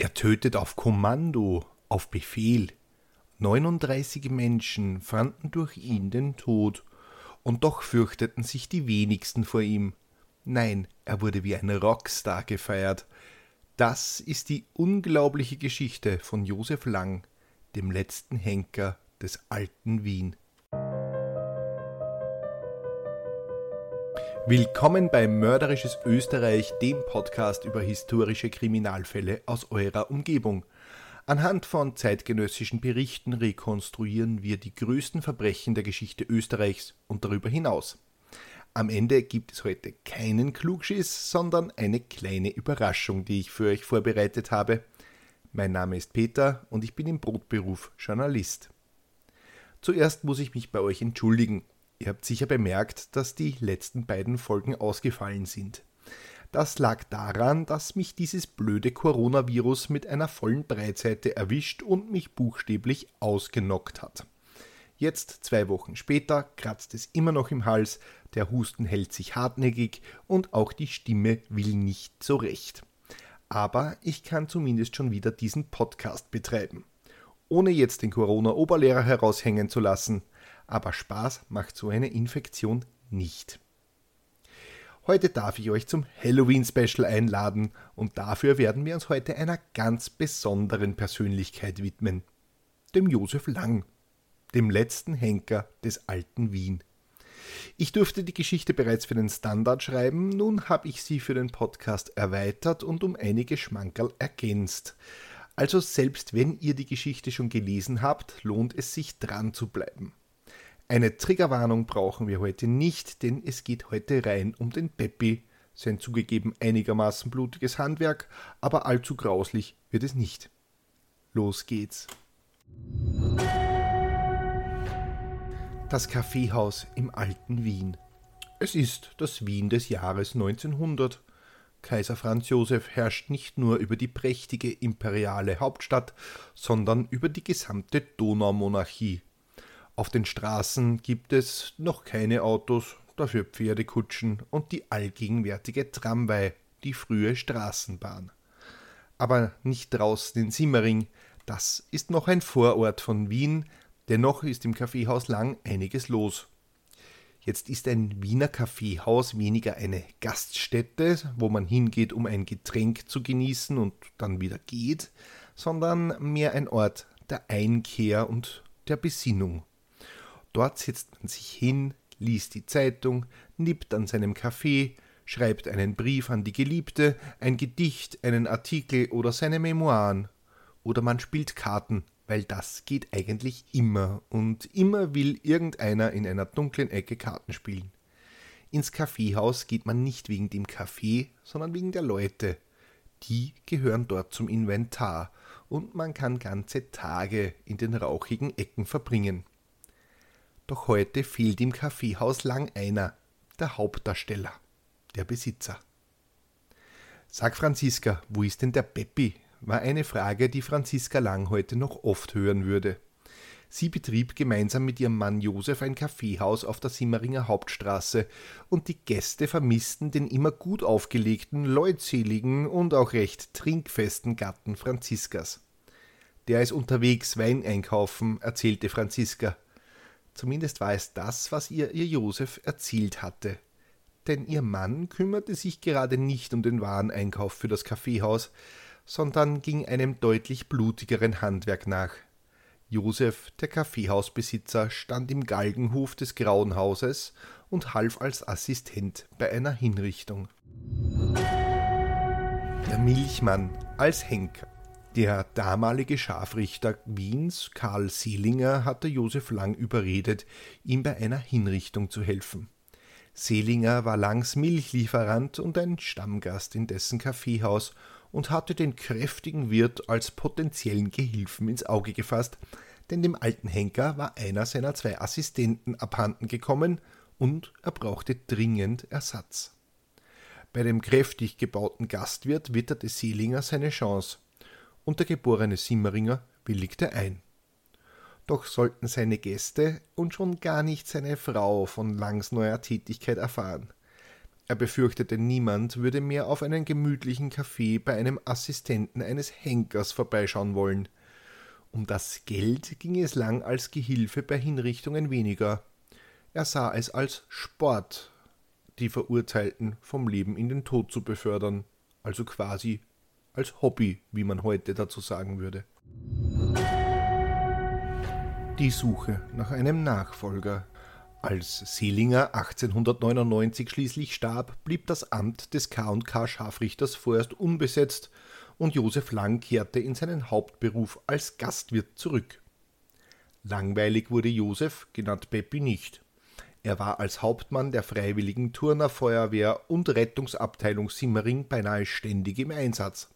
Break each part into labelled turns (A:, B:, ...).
A: Er tötet auf Kommando, auf Befehl. 39 Menschen fanden durch ihn den Tod, und doch fürchteten sich die wenigsten vor ihm. Nein, er wurde wie ein Rockstar gefeiert. Das ist die unglaubliche Geschichte von Josef Lang, dem letzten Henker des alten Wien. Willkommen bei Mörderisches Österreich, dem Podcast über historische Kriminalfälle aus eurer Umgebung. Anhand von zeitgenössischen Berichten rekonstruieren wir die größten Verbrechen der Geschichte Österreichs und darüber hinaus. Am Ende gibt es heute keinen Klugschiss, sondern eine kleine Überraschung, die ich für euch vorbereitet habe. Mein Name ist Peter und ich bin im Brotberuf Journalist. Zuerst muss ich mich bei euch entschuldigen. Ihr habt sicher bemerkt, dass die letzten beiden Folgen ausgefallen sind. Das lag daran, dass mich dieses blöde Coronavirus mit einer vollen Breitseite erwischt und mich buchstäblich ausgenockt hat. Jetzt, zwei Wochen später, kratzt es immer noch im Hals, der Husten hält sich hartnäckig und auch die Stimme will nicht so recht. Aber ich kann zumindest schon wieder diesen Podcast betreiben. Ohne jetzt den Corona-Oberlehrer heraushängen zu lassen, aber Spaß macht so eine Infektion nicht. Heute darf ich euch zum Halloween-Special einladen und dafür werden wir uns heute einer ganz besonderen Persönlichkeit widmen, dem Josef Lang, dem letzten Henker des alten Wien. Ich durfte die Geschichte bereits für den Standard schreiben, nun habe ich sie für den Podcast erweitert und um einige Schmankerl ergänzt. Also selbst wenn ihr die Geschichte schon gelesen habt, lohnt es sich dran zu bleiben. Eine Triggerwarnung brauchen wir heute nicht, denn es geht heute rein um den Peppi. Sein zugegeben einigermaßen blutiges Handwerk, aber allzu grauslich wird es nicht. Los geht's. Das Kaffeehaus im alten Wien. Es ist das Wien des Jahres 1900. Kaiser Franz Josef herrscht nicht nur über die prächtige imperiale Hauptstadt, sondern über die gesamte Donaumonarchie auf den Straßen gibt es noch keine Autos, dafür Pferdekutschen und die allgegenwärtige Tramway, die frühe Straßenbahn. Aber nicht draußen in Simmering, das ist noch ein Vorort von Wien, dennoch ist im Kaffeehaus Lang einiges los. Jetzt ist ein Wiener Kaffeehaus weniger eine Gaststätte, wo man hingeht, um ein Getränk zu genießen und dann wieder geht, sondern mehr ein Ort der Einkehr und der Besinnung. Dort setzt man sich hin, liest die Zeitung, nippt an seinem Kaffee, schreibt einen Brief an die Geliebte, ein Gedicht, einen Artikel oder seine Memoiren. Oder man spielt Karten, weil das geht eigentlich immer und immer will irgendeiner in einer dunklen Ecke Karten spielen. Ins Kaffeehaus geht man nicht wegen dem Kaffee, sondern wegen der Leute. Die gehören dort zum Inventar und man kann ganze Tage in den rauchigen Ecken verbringen. Doch heute fehlt im Kaffeehaus lang einer, der Hauptdarsteller, der Besitzer. Sag Franziska, wo ist denn der Peppi? war eine Frage, die Franziska Lang heute noch oft hören würde. Sie betrieb gemeinsam mit ihrem Mann Josef ein Kaffeehaus auf der Simmeringer Hauptstraße, und die Gäste vermissten den immer gut aufgelegten, leutseligen und auch recht trinkfesten Gatten Franziskas. Der ist unterwegs Wein einkaufen, erzählte Franziska. Zumindest war es das, was ihr ihr Josef erzielt hatte. Denn ihr Mann kümmerte sich gerade nicht um den Wareneinkauf für das Kaffeehaus, sondern ging einem deutlich blutigeren Handwerk nach. Josef, der Kaffeehausbesitzer, stand im Galgenhof des Grauen Hauses und half als Assistent bei einer Hinrichtung. Der Milchmann als Henker. Der damalige Scharfrichter Wiens, Karl Seelinger, hatte Josef Lang überredet, ihm bei einer Hinrichtung zu helfen. Seelinger war Langs Milchlieferant und ein Stammgast in dessen Kaffeehaus und hatte den kräftigen Wirt als potenziellen Gehilfen ins Auge gefasst, denn dem alten Henker war einer seiner zwei Assistenten abhanden gekommen und er brauchte dringend Ersatz. Bei dem kräftig gebauten Gastwirt witterte Seelinger seine Chance und der geborene Simmeringer willigte ein. Doch sollten seine Gäste und schon gar nicht seine Frau von Langs neuer Tätigkeit erfahren. Er befürchtete, niemand würde mehr auf einen gemütlichen Kaffee bei einem Assistenten eines Henkers vorbeischauen wollen. Um das Geld ging es lang als Gehilfe bei Hinrichtungen weniger. Er sah es als Sport, die Verurteilten vom Leben in den Tod zu befördern, also quasi als Hobby, wie man heute dazu sagen würde. Die Suche nach einem Nachfolger. Als Selinger 1899 schließlich starb, blieb das Amt des K&K Scharfrichters vorerst unbesetzt und Josef Lang kehrte in seinen Hauptberuf als Gastwirt zurück. Langweilig wurde Josef, genannt Peppi, nicht. Er war als Hauptmann der Freiwilligen Turnerfeuerwehr und Rettungsabteilung Simmering beinahe ständig im Einsatz.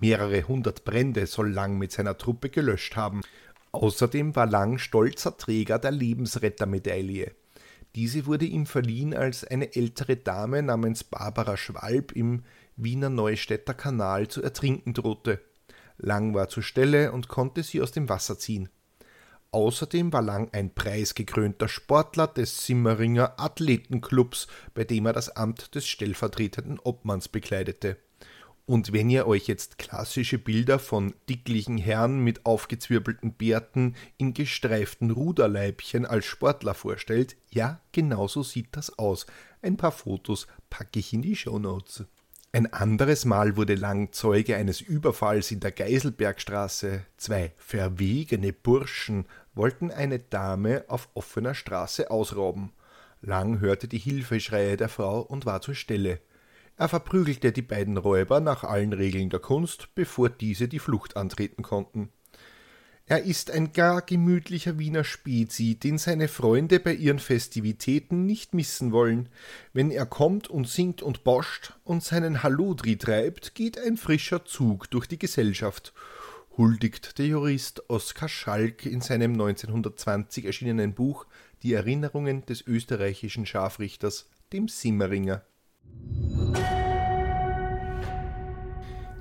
A: Mehrere hundert Brände soll Lang mit seiner Truppe gelöscht haben. Außerdem war Lang stolzer Träger der Lebensrettermedaille. Diese wurde ihm verliehen, als eine ältere Dame namens Barbara Schwalb im Wiener Neustädter Kanal zu ertrinken drohte. Lang war zur Stelle und konnte sie aus dem Wasser ziehen. Außerdem war Lang ein preisgekrönter Sportler des Simmeringer Athletenclubs, bei dem er das Amt des stellvertretenden Obmanns bekleidete. Und wenn ihr euch jetzt klassische Bilder von dicklichen Herren mit aufgezwirbelten Bärten in gestreiften Ruderleibchen als Sportler vorstellt, ja, genau so sieht das aus. Ein paar Fotos packe ich in die Shownotes. Ein anderes Mal wurde Lang Zeuge eines Überfalls in der Geiselbergstraße. Zwei verwegene Burschen wollten eine Dame auf offener Straße ausrauben. Lang hörte die Hilfeschreie der Frau und war zur Stelle. Er verprügelte die beiden Räuber nach allen Regeln der Kunst, bevor diese die Flucht antreten konnten. Er ist ein gar gemütlicher Wiener Spezi, den seine Freunde bei ihren Festivitäten nicht missen wollen. Wenn er kommt und singt und boscht und seinen Halludri treibt, geht ein frischer Zug durch die Gesellschaft, huldigt der Jurist Oskar Schalk in seinem 1920 erschienenen Buch Die Erinnerungen des österreichischen Scharfrichters, dem Simmeringer.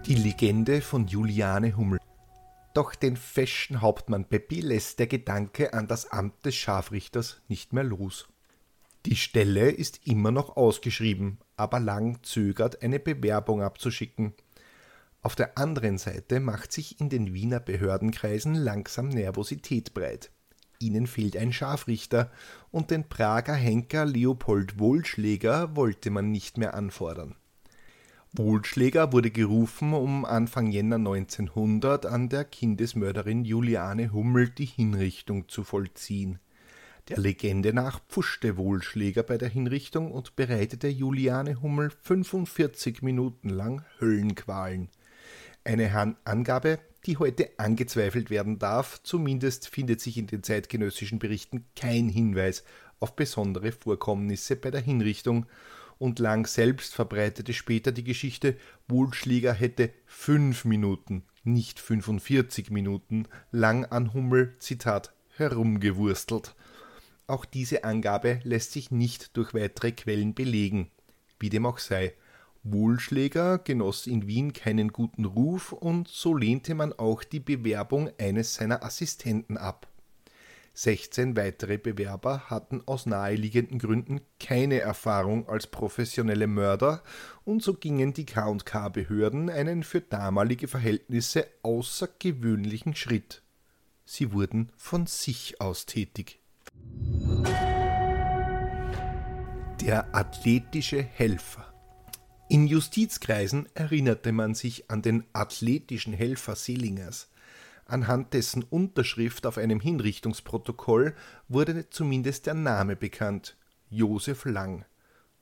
A: Die Legende von Juliane Hummel. Doch den feschen Hauptmann Peppi lässt der Gedanke an das Amt des Scharfrichters nicht mehr los. Die Stelle ist immer noch ausgeschrieben, aber Lang zögert, eine Bewerbung abzuschicken. Auf der anderen Seite macht sich in den Wiener Behördenkreisen langsam Nervosität breit. Ihnen fehlt ein Scharfrichter und den Prager Henker Leopold Wohlschläger wollte man nicht mehr anfordern. Wohlschläger wurde gerufen, um Anfang Jänner 1900 an der Kindesmörderin Juliane Hummel die Hinrichtung zu vollziehen. Der Legende nach pfuschte Wohlschläger bei der Hinrichtung und bereitete Juliane Hummel 45 Minuten lang Höllenqualen. Eine Angabe, die heute angezweifelt werden darf, zumindest findet sich in den zeitgenössischen Berichten kein Hinweis auf besondere Vorkommnisse bei der Hinrichtung und Lang selbst verbreitete später die Geschichte, Wohlschläger hätte fünf Minuten, nicht 45 Minuten, lang an Hummel, Zitat, herumgewurstelt. Auch diese Angabe lässt sich nicht durch weitere Quellen belegen. Wie dem auch sei, Wohlschläger genoss in Wien keinen guten Ruf und so lehnte man auch die Bewerbung eines seiner Assistenten ab. 16 weitere Bewerber hatten aus naheliegenden Gründen keine Erfahrung als professionelle Mörder und so gingen die K&K-Behörden einen für damalige Verhältnisse außergewöhnlichen Schritt. Sie wurden von sich aus tätig. Der athletische Helfer in Justizkreisen erinnerte man sich an den athletischen Helfer Selingers, Anhand dessen Unterschrift auf einem Hinrichtungsprotokoll wurde zumindest der Name bekannt: Josef Lang.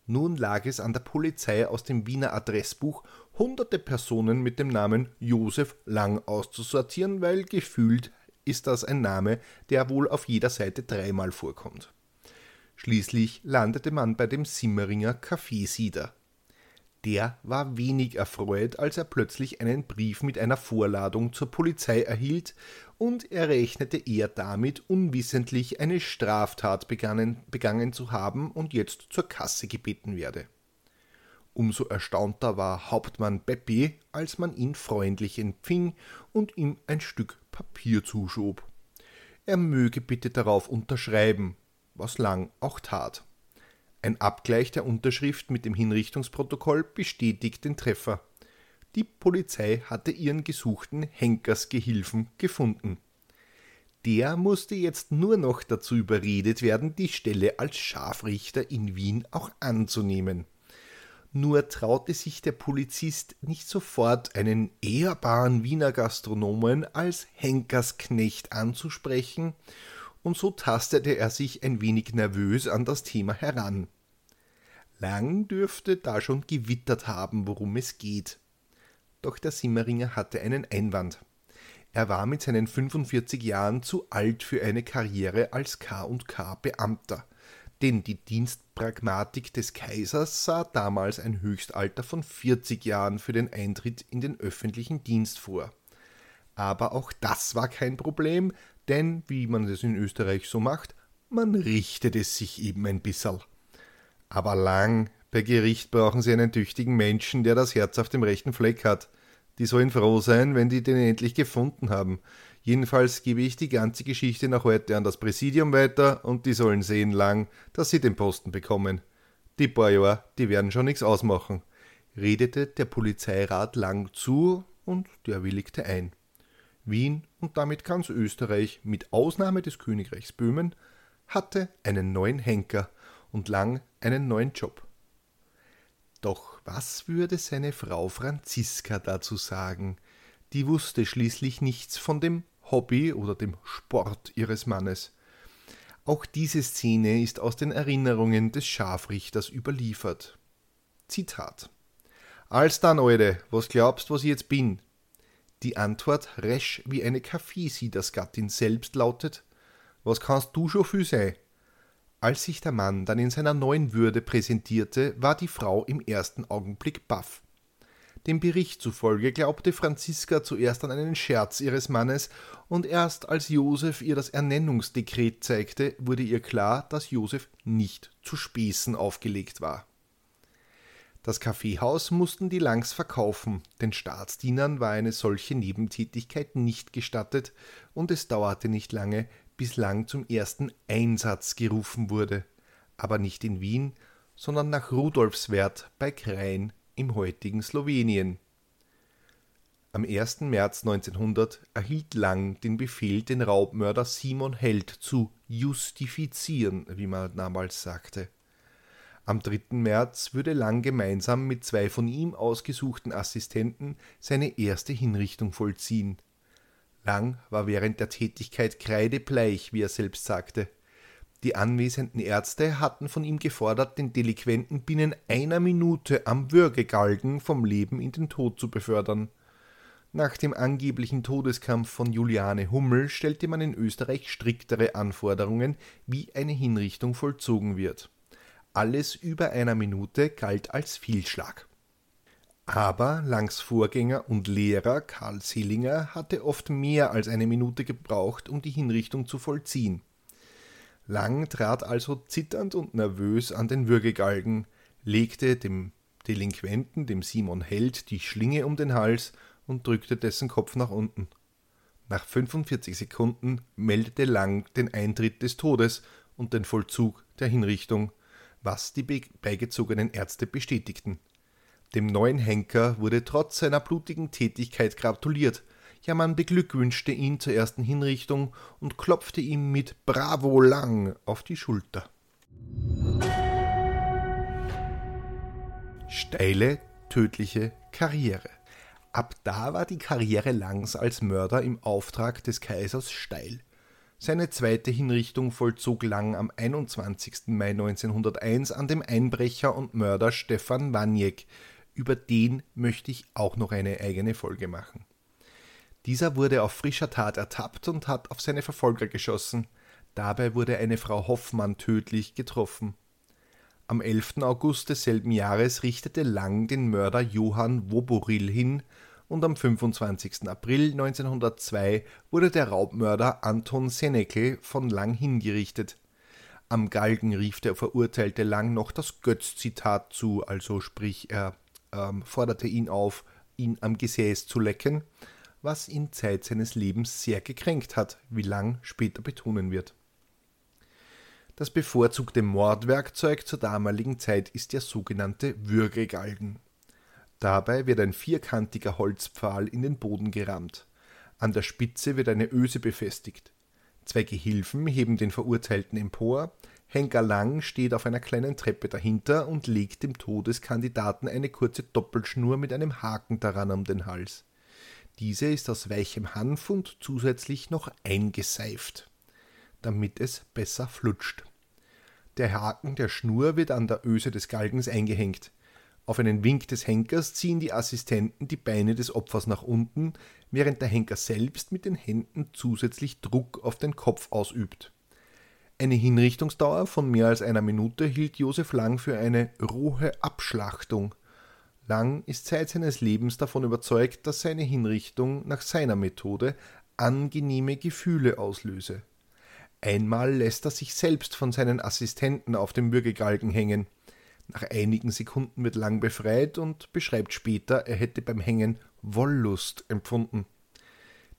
A: Nun lag es an der Polizei aus dem Wiener Adressbuch, hunderte Personen mit dem Namen Josef Lang auszusortieren, weil gefühlt ist das ein Name, der wohl auf jeder Seite dreimal vorkommt. Schließlich landete man bei dem Simmeringer Kaffeesieder der war wenig erfreut, als er plötzlich einen Brief mit einer Vorladung zur Polizei erhielt, und er rechnete eher damit, unwissentlich eine Straftat begangen, begangen zu haben und jetzt zur Kasse gebeten werde. Umso erstaunter war Hauptmann Beppi, als man ihn freundlich empfing und ihm ein Stück Papier zuschob. Er möge bitte darauf unterschreiben, was Lang auch tat. Ein Abgleich der Unterschrift mit dem Hinrichtungsprotokoll bestätigt den Treffer. Die Polizei hatte ihren gesuchten Henkersgehilfen gefunden. Der musste jetzt nur noch dazu überredet werden, die Stelle als Scharfrichter in Wien auch anzunehmen. Nur traute sich der Polizist nicht sofort, einen ehrbaren Wiener Gastronomen als Henkersknecht anzusprechen, und so tastete er sich ein wenig nervös an das Thema heran. Lang dürfte da schon gewittert haben, worum es geht. Doch der Simmeringer hatte einen Einwand. Er war mit seinen 45 Jahren zu alt für eine Karriere als K&K Beamter, denn die Dienstpragmatik des Kaisers sah damals ein Höchstalter von 40 Jahren für den Eintritt in den öffentlichen Dienst vor. Aber auch das war kein Problem, denn, wie man es in Österreich so macht, man richtet es sich eben ein bisserl. Aber lang, bei Gericht brauchen sie einen tüchtigen Menschen, der das Herz auf dem rechten Fleck hat. Die sollen froh sein, wenn die den endlich gefunden haben. Jedenfalls gebe ich die ganze Geschichte nach heute an das Präsidium weiter und die sollen sehen lang, dass sie den Posten bekommen. Die paar Jahre, die werden schon nichts ausmachen, redete der Polizeirat lang zu und der willigte ein. Wien und damit ganz Österreich, mit Ausnahme des Königreichs Böhmen, hatte einen neuen Henker und lang einen neuen Job. Doch was würde seine Frau Franziska dazu sagen? Die wusste schließlich nichts von dem Hobby oder dem Sport ihres Mannes. Auch diese Szene ist aus den Erinnerungen des Scharfrichters überliefert. Zitat Als dann, Eure, was glaubst, was ich jetzt bin? Die Antwort resch wie eine Kaffeesiedersgattin selbst lautet Was kannst du schon für sein? Als sich der Mann dann in seiner neuen Würde präsentierte, war die Frau im ersten Augenblick baff. Dem Bericht zufolge glaubte Franziska zuerst an einen Scherz ihres Mannes, und erst als Josef ihr das Ernennungsdekret zeigte, wurde ihr klar, dass Josef nicht zu Späßen aufgelegt war. Das Kaffeehaus mussten die Langs verkaufen, den Staatsdienern war eine solche Nebentätigkeit nicht gestattet, und es dauerte nicht lange, bislang zum ersten Einsatz gerufen wurde, aber nicht in Wien, sondern nach Rudolfswerth bei Krain im heutigen Slowenien. Am 1. März 1900 erhielt Lang den Befehl, den Raubmörder Simon Held zu justifizieren, wie man damals sagte. Am 3. März würde Lang gemeinsam mit zwei von ihm ausgesuchten Assistenten seine erste Hinrichtung vollziehen. Lang war während der Tätigkeit kreidebleich, wie er selbst sagte. Die anwesenden Ärzte hatten von ihm gefordert, den Delinquenten binnen einer Minute am Würgegalgen vom Leben in den Tod zu befördern. Nach dem angeblichen Todeskampf von Juliane Hummel stellte man in Österreich striktere Anforderungen, wie eine Hinrichtung vollzogen wird. Alles über einer Minute galt als Fehlschlag. Aber Langs Vorgänger und Lehrer Karl Selinger hatte oft mehr als eine Minute gebraucht, um die Hinrichtung zu vollziehen. Lang trat also zitternd und nervös an den Würgegalgen, legte dem Delinquenten, dem Simon Held, die Schlinge um den Hals und drückte dessen Kopf nach unten. Nach 45 Sekunden meldete Lang den Eintritt des Todes und den Vollzug der Hinrichtung, was die beigezogenen Ärzte bestätigten. Dem neuen Henker wurde trotz seiner blutigen Tätigkeit gratuliert. Ja, man beglückwünschte ihn zur ersten Hinrichtung und klopfte ihm mit Bravo lang auf die Schulter. Steile, tödliche Karriere. Ab da war die Karriere Langs als Mörder im Auftrag des Kaisers steil. Seine zweite Hinrichtung vollzog Lang am 21. Mai 1901 an dem Einbrecher und Mörder Stefan Waniek, über den möchte ich auch noch eine eigene Folge machen. Dieser wurde auf frischer Tat ertappt und hat auf seine Verfolger geschossen. Dabei wurde eine Frau Hoffmann tödlich getroffen. Am 11. August desselben Jahres richtete Lang den Mörder Johann Woboril hin und am 25. April 1902 wurde der Raubmörder Anton Senekel von Lang hingerichtet. Am Galgen rief der Verurteilte Lang noch das Götz-Zitat zu, also sprich er ähm, forderte ihn auf, ihn am Gesäß zu lecken, was ihn Zeit seines Lebens sehr gekränkt hat, wie Lang später betonen wird. Das bevorzugte Mordwerkzeug zur damaligen Zeit ist der sogenannte Würgegalgen. Dabei wird ein vierkantiger Holzpfahl in den Boden gerammt. An der Spitze wird eine Öse befestigt. Zwei Gehilfen heben den Verurteilten empor, Henker Lang steht auf einer kleinen Treppe dahinter und legt dem Todeskandidaten eine kurze Doppelschnur mit einem Haken daran um den Hals. Diese ist aus weichem Hanf und zusätzlich noch eingeseift, damit es besser flutscht. Der Haken der Schnur wird an der Öse des Galgens eingehängt. Auf einen Wink des Henkers ziehen die Assistenten die Beine des Opfers nach unten, während der Henker selbst mit den Händen zusätzlich Druck auf den Kopf ausübt. Eine Hinrichtungsdauer von mehr als einer Minute hielt Josef Lang für eine rohe Abschlachtung. Lang ist seit seines Lebens davon überzeugt, dass seine Hinrichtung nach seiner Methode angenehme Gefühle auslöse. Einmal lässt er sich selbst von seinen Assistenten auf dem Würgegalgen hängen. Nach einigen Sekunden wird Lang befreit und beschreibt später, er hätte beim Hängen Wollust empfunden.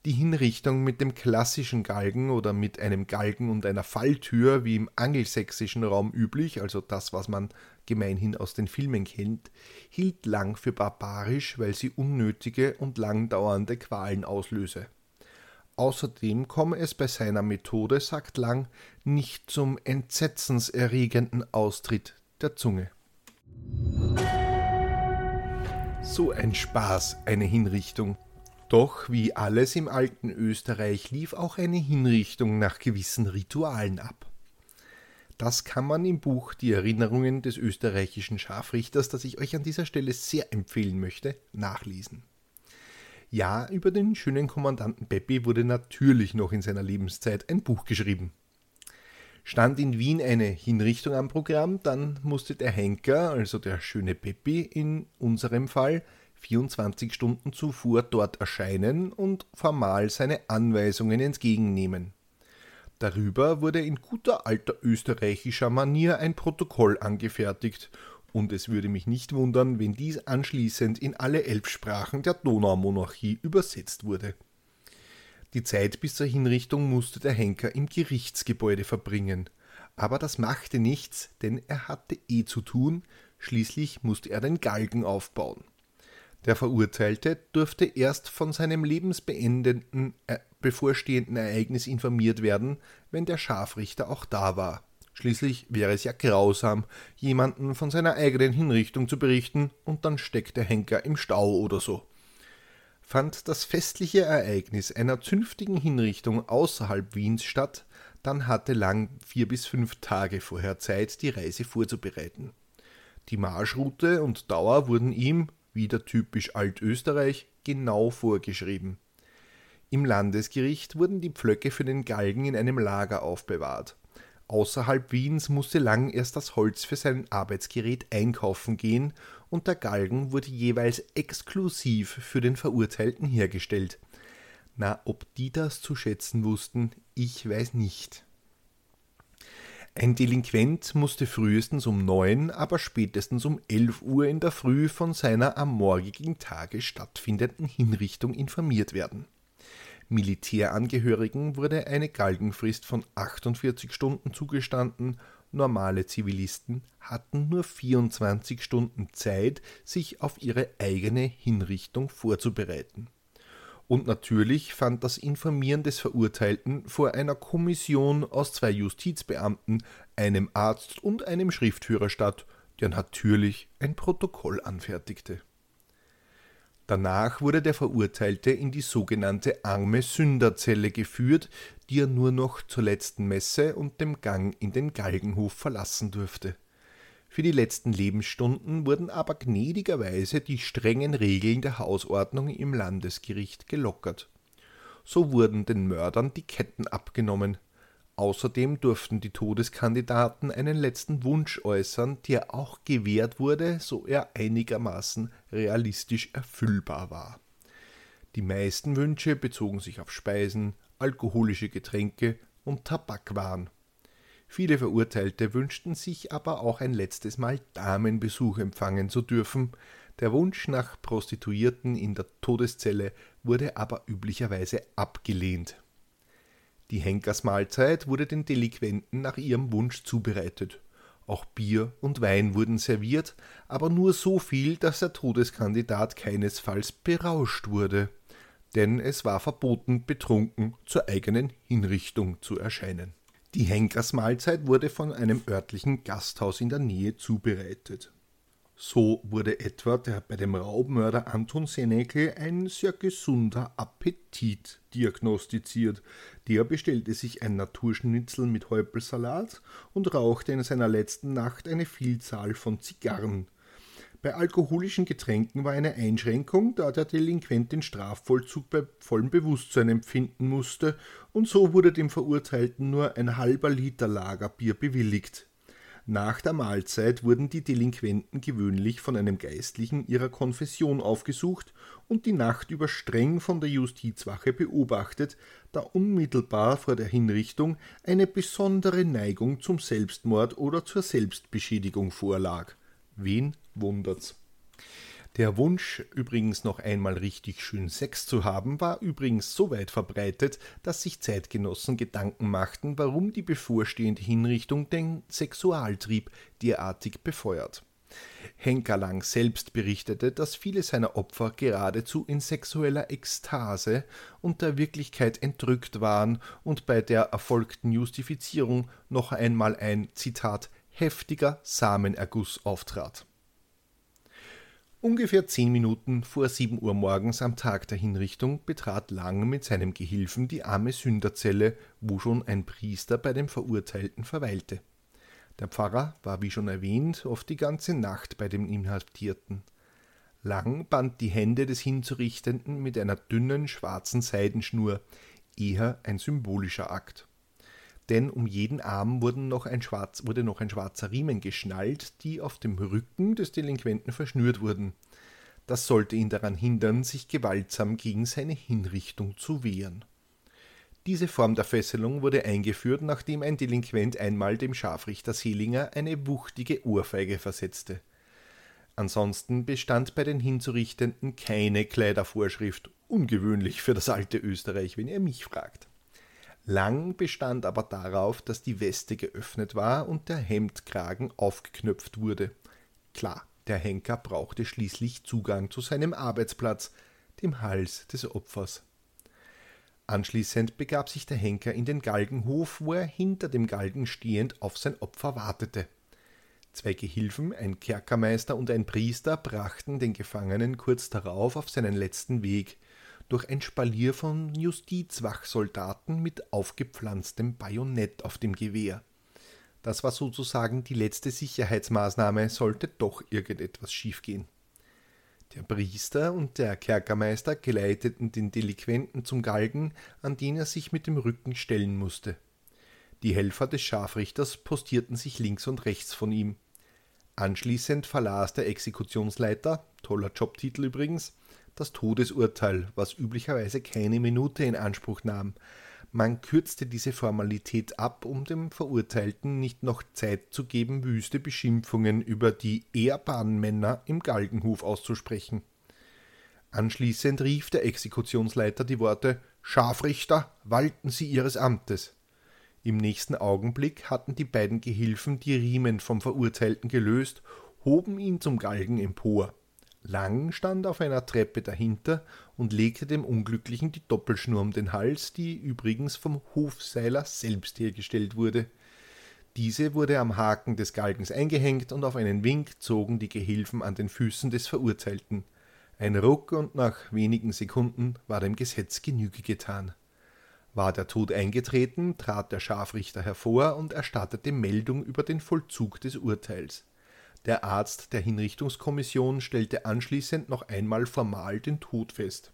A: Die Hinrichtung mit dem klassischen Galgen oder mit einem Galgen und einer Falltür, wie im angelsächsischen Raum üblich, also das, was man gemeinhin aus den Filmen kennt, hielt Lang für barbarisch, weil sie unnötige und lang dauernde Qualen auslöse. Außerdem komme es bei seiner Methode, sagt Lang, nicht zum entsetzenserregenden Austritt der Zunge. So ein Spaß, eine Hinrichtung. Doch wie alles im alten Österreich lief auch eine Hinrichtung nach gewissen Ritualen ab. Das kann man im Buch Die Erinnerungen des österreichischen Scharfrichters, das ich euch an dieser Stelle sehr empfehlen möchte, nachlesen. Ja, über den schönen Kommandanten Peppi wurde natürlich noch in seiner Lebenszeit ein Buch geschrieben. Stand in Wien eine Hinrichtung am Programm, dann musste der Henker, also der schöne Peppi in unserem Fall, 24 Stunden zuvor dort erscheinen und formal seine Anweisungen entgegennehmen. Darüber wurde in guter alter österreichischer Manier ein Protokoll angefertigt und es würde mich nicht wundern, wenn dies anschließend in alle elf Sprachen der Donaumonarchie übersetzt wurde. Die Zeit bis zur Hinrichtung musste der Henker im Gerichtsgebäude verbringen. Aber das machte nichts, denn er hatte eh zu tun, schließlich musste er den Galgen aufbauen. Der Verurteilte durfte erst von seinem lebensbeendenden, äh, bevorstehenden Ereignis informiert werden, wenn der Scharfrichter auch da war. Schließlich wäre es ja grausam, jemanden von seiner eigenen Hinrichtung zu berichten und dann steckt der Henker im Stau oder so. Fand das festliche Ereignis einer zünftigen Hinrichtung außerhalb Wiens statt, dann hatte Lang vier bis fünf Tage vorher Zeit, die Reise vorzubereiten. Die Marschroute und Dauer wurden ihm, wieder typisch Altösterreich, genau vorgeschrieben. Im Landesgericht wurden die Pflöcke für den Galgen in einem Lager aufbewahrt. Außerhalb Wiens musste Lang erst das Holz für sein Arbeitsgerät einkaufen gehen und der Galgen wurde jeweils exklusiv für den Verurteilten hergestellt. Na, ob die das zu schätzen wussten, ich weiß nicht. Ein Delinquent musste frühestens um neun, aber spätestens um elf Uhr in der Früh von seiner am morgigen Tage stattfindenden Hinrichtung informiert werden. Militärangehörigen wurde eine Galgenfrist von 48 Stunden zugestanden, normale Zivilisten hatten nur 24 Stunden Zeit, sich auf ihre eigene Hinrichtung vorzubereiten. Und natürlich fand das Informieren des Verurteilten vor einer Kommission aus zwei Justizbeamten, einem Arzt und einem Schriftführer statt, der natürlich ein Protokoll anfertigte. Danach wurde der Verurteilte in die sogenannte arme Sünderzelle geführt, die er nur noch zur letzten Messe und dem Gang in den Galgenhof verlassen durfte. Für die letzten Lebensstunden wurden aber gnädigerweise die strengen Regeln der Hausordnung im Landesgericht gelockert. So wurden den Mördern die Ketten abgenommen, Außerdem durften die Todeskandidaten einen letzten Wunsch äußern, der auch gewährt wurde, so er einigermaßen realistisch erfüllbar war. Die meisten Wünsche bezogen sich auf Speisen, alkoholische Getränke und Tabakwaren. Viele Verurteilte wünschten sich aber auch ein letztes Mal Damenbesuch empfangen zu dürfen. Der Wunsch nach Prostituierten in der Todeszelle wurde aber üblicherweise abgelehnt. Die Henkersmahlzeit wurde den Delinquenten nach ihrem Wunsch zubereitet. Auch Bier und Wein wurden serviert, aber nur so viel, dass der Todeskandidat keinesfalls berauscht wurde. Denn es war verboten, betrunken zur eigenen Hinrichtung zu erscheinen. Die Henkersmahlzeit wurde von einem örtlichen Gasthaus in der Nähe zubereitet. So wurde etwa der bei dem Raubmörder Anton Senekel ein sehr gesunder Appetit diagnostiziert. Der bestellte sich ein Naturschnitzel mit Häupelsalat und rauchte in seiner letzten Nacht eine Vielzahl von Zigarren. Bei alkoholischen Getränken war eine Einschränkung, da der Delinquent den Strafvollzug bei vollem Bewusstsein empfinden musste, und so wurde dem Verurteilten nur ein halber Liter Lagerbier bewilligt. Nach der Mahlzeit wurden die Delinquenten gewöhnlich von einem Geistlichen ihrer Konfession aufgesucht und die Nacht über streng von der Justizwache beobachtet, da unmittelbar vor der Hinrichtung eine besondere Neigung zum Selbstmord oder zur Selbstbeschädigung vorlag. Wen wundert's? Der Wunsch, übrigens noch einmal richtig schön Sex zu haben, war übrigens so weit verbreitet, dass sich Zeitgenossen Gedanken machten, warum die bevorstehende Hinrichtung den Sexualtrieb derartig befeuert. Henker Lang selbst berichtete, dass viele seiner Opfer geradezu in sexueller Ekstase und der Wirklichkeit entrückt waren und bei der erfolgten Justifizierung noch einmal ein Zitat heftiger Samenerguss auftrat. Ungefähr zehn Minuten vor sieben Uhr morgens am Tag der Hinrichtung betrat Lang mit seinem Gehilfen die arme Sünderzelle, wo schon ein Priester bei dem Verurteilten verweilte. Der Pfarrer war, wie schon erwähnt, oft die ganze Nacht bei dem Inhaftierten. Lang band die Hände des Hinzurichtenden mit einer dünnen schwarzen Seidenschnur, eher ein symbolischer Akt denn um jeden Arm noch schwarz, wurde noch ein schwarzer Riemen geschnallt, die auf dem Rücken des Delinquenten verschnürt wurden. Das sollte ihn daran hindern, sich gewaltsam gegen seine Hinrichtung zu wehren. Diese Form der Fesselung wurde eingeführt, nachdem ein Delinquent einmal dem Scharfrichter Selinger eine wuchtige Ohrfeige versetzte. Ansonsten bestand bei den Hinzurichtenden keine Kleidervorschrift, ungewöhnlich für das alte Österreich, wenn ihr mich fragt. Lang bestand aber darauf, dass die Weste geöffnet war und der Hemdkragen aufgeknöpft wurde. Klar, der Henker brauchte schließlich Zugang zu seinem Arbeitsplatz, dem Hals des Opfers. Anschließend begab sich der Henker in den Galgenhof, wo er hinter dem Galgen stehend auf sein Opfer wartete. Zwei Gehilfen, ein Kerkermeister und ein Priester, brachten den Gefangenen kurz darauf auf seinen letzten Weg – durch ein Spalier von Justizwachsoldaten mit aufgepflanztem Bajonett auf dem Gewehr. Das war sozusagen die letzte Sicherheitsmaßnahme, sollte doch irgendetwas schiefgehen. Der Priester und der Kerkermeister geleiteten den Delinquenten zum Galgen, an den er sich mit dem Rücken stellen musste. Die Helfer des Scharfrichters postierten sich links und rechts von ihm. Anschließend verlas der Exekutionsleiter, toller Jobtitel übrigens, das Todesurteil, was üblicherweise keine Minute in Anspruch nahm. Man kürzte diese Formalität ab, um dem Verurteilten nicht noch Zeit zu geben, wüste Beschimpfungen über die ehrbaren Männer im Galgenhof auszusprechen. Anschließend rief der Exekutionsleiter die Worte Scharfrichter, walten Sie Ihres Amtes. Im nächsten Augenblick hatten die beiden Gehilfen die Riemen vom Verurteilten gelöst, hoben ihn zum Galgen empor. Lang stand auf einer Treppe dahinter und legte dem Unglücklichen die Doppelschnur um den Hals, die übrigens vom Hofseiler selbst hergestellt wurde. Diese wurde am Haken des Galgens eingehängt und auf einen Wink zogen die Gehilfen an den Füßen des Verurteilten. Ein Ruck und nach wenigen Sekunden war dem Gesetz Genüge getan. War der Tod eingetreten, trat der Scharfrichter hervor und erstattete Meldung über den Vollzug des Urteils. Der Arzt der Hinrichtungskommission stellte anschließend noch einmal formal den Tod fest.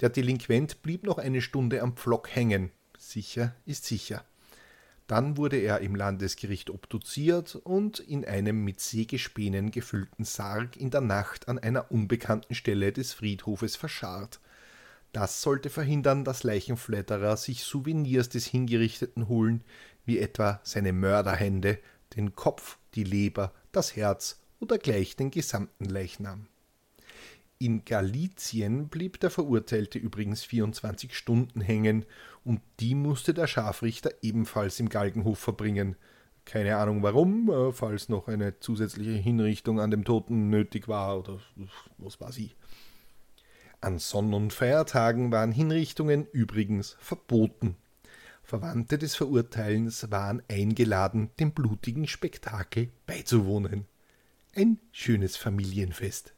A: Der Delinquent blieb noch eine Stunde am Pflock hängen. Sicher ist sicher. Dann wurde er im Landesgericht obduziert und in einem mit Sägespänen gefüllten Sarg in der Nacht an einer unbekannten Stelle des Friedhofes verscharrt. Das sollte verhindern, dass Leichenflatterer sich Souvenirs des Hingerichteten holen, wie etwa seine Mörderhände, den Kopf, die Leber, das Herz oder gleich den gesamten Leichnam. In Galizien blieb der Verurteilte übrigens 24 Stunden hängen und die musste der Scharfrichter ebenfalls im Galgenhof verbringen. Keine Ahnung warum, äh, falls noch eine zusätzliche Hinrichtung an dem Toten nötig war oder was war sie. An Sonn- und Feiertagen waren Hinrichtungen übrigens verboten. Verwandte des Verurteilens waren eingeladen, dem blutigen Spektakel beizuwohnen. Ein schönes Familienfest.